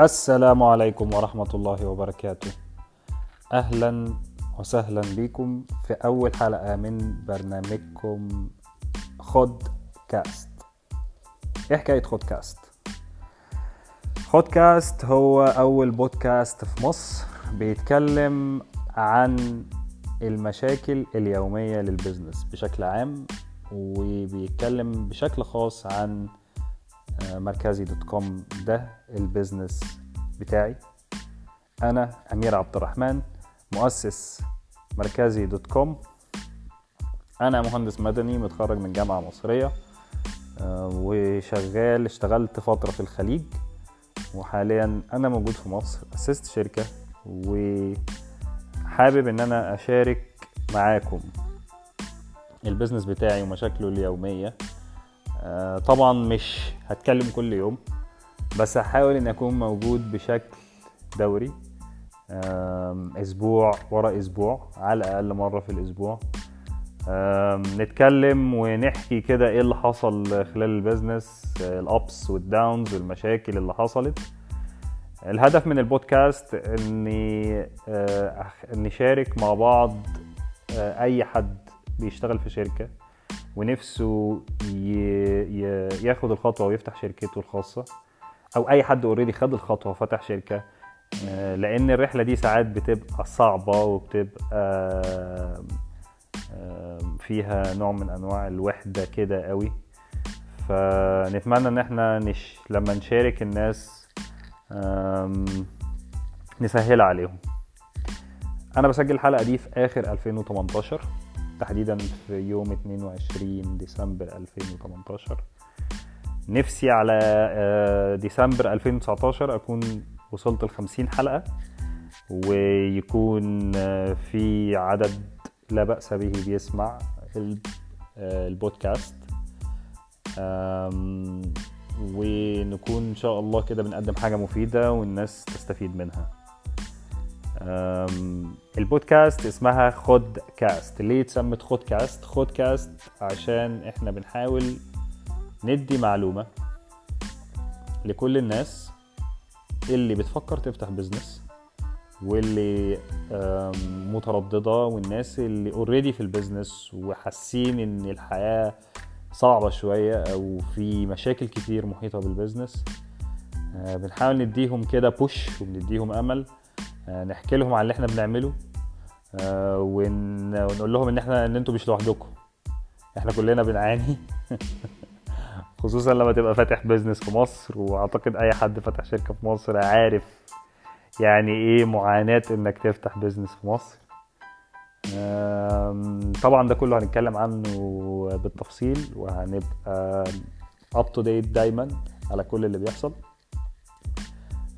السلام عليكم ورحمة الله وبركاته أهلا وسهلا بكم في أول حلقة من برنامجكم خد كاست إيه حكاية خد كاست؟ خد كاست هو أول بودكاست في مصر بيتكلم عن المشاكل اليومية لل business بشكل عام وبيتكلم بشكل خاص عن مركزي dot com ده ال business بتاعي. أنا أمير عبد الرحمن مؤسس مركزي dot com. أنا مهندس مدني متخرج من جامعة مصرية آه، وشغال اشتغلت فترة في الخليج. وحاليا أنا موجود في مصر اسست شركة وحابب إن أنا أشارك معاكم ال business بتاعي ومشاكله اليومية. آه، طبعا مش هتكلم كل يوم بس هحاول ان أكون موجود بشكل دوري أسبوع ورا أسبوع على الأقل مرة في الأسبوع. نتكلم ونحكي كده إيه اللي حصل خلال ال business ال ups وال downs والمشاكل اللي حصلت. الهدف من البودكاست إني آه، نشارك مع بعض آه، أي حد بيشتغل في شركة. ونفسه ياخد الخطوة ويفتح شركته الخاصة أو أي حد اوريدي خد الخطوة وفتح شركة آه، لأن الرحلة دي ساعات بتبقى صعبة وبتبقى فيها نوع من أنواع الوحدة كده قوي. فنتمنى إن إحنا نش... لما نشارك الناس نسهل عليهم. أنا بسجل الحلقة دي في آخر 2018 تحديدا في يوم 22 ديسمبر 2018 نفسي على آه، ديسمبر 2019 أكون وصلت ل 50 حلقة ويكون آه، في عدد لا بأس به بيسمع آه، البودكاست. ونكون إن شاء الله كده بنقدم حاجة مفيدة والناس تستفيد منها. البودكاست اسمها خد كاست ليه اتسمت خد كاست خد كاست عشان إحنا بنحاول ندي معلومة لكل الناس اللي بتفكر تفتح business واللي مترددة والناس اللي already في ال business وحاسين إن الحياة صعبة شوية أو في مشاكل كتير محيطة بال business آه، بنحاول نديهم كده push وبنديهم أمل نحكي لهم عن اللي إحنا بنعمله آه، ونقول لهم إن إحنا إن أنتوا مش لوحدكم. إحنا كلنا بنعاني. خصوصا لما تبقى فاتح business في مصر وأعتقد أي حد فاتح شركة في مصر عارف يعني إيه معاناة إنك تفتح business في مصر. طبعا ده كله هنتكلم عنه بالتفصيل وهنبقى up to date دايما على كل اللي بيحصل.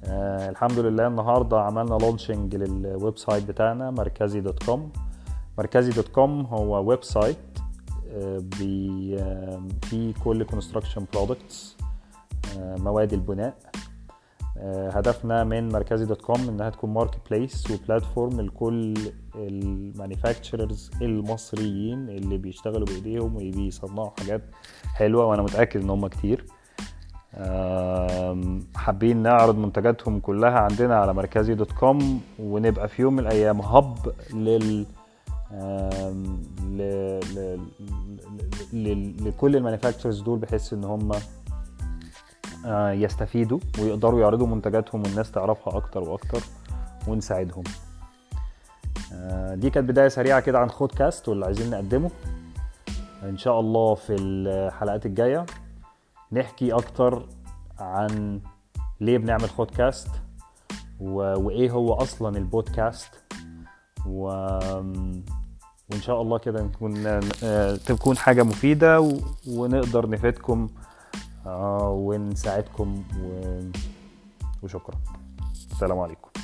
آه الحمد لله النهارده عملنا launching لل website بتاعنا مركزي dot com. مركزي dot com هو website آه آه فيه كل construction products آه مواد البناء. آه هدفنا من مركزي dot com إنها تكون market place و platform لكل ال manufacturers المصريين اللي بيشتغلوا بإيديهم وبيصنعوا حاجات حلوة وأنا متأكد إن هم كتير. حابين نعرض منتجاتهم كلها عندنا على مركزي dot com ونبقى في يوم من الأيام hub لل لكل ال manufacturers دول بحيث إن هم آه، يستفيدوا ويقدروا يعرضوا منتجاتهم والناس تعرفها أكتر وأكتر ونساعدهم. آه، دي كانت بداية سريعة كده عن خود كاست واللي عايزين نقدمه. إن شاء الله في الحلقات الجاية نحكي أكتر عن ليه بنعمل بودكاست و... وإيه هو أصلا البودكاست؟ و... وإن شاء الله كده نكون آه، تكون حاجة مفيدة و... ونقدر نفيدكم آه، ونساعدكم و... وشكرا. السلام عليكم.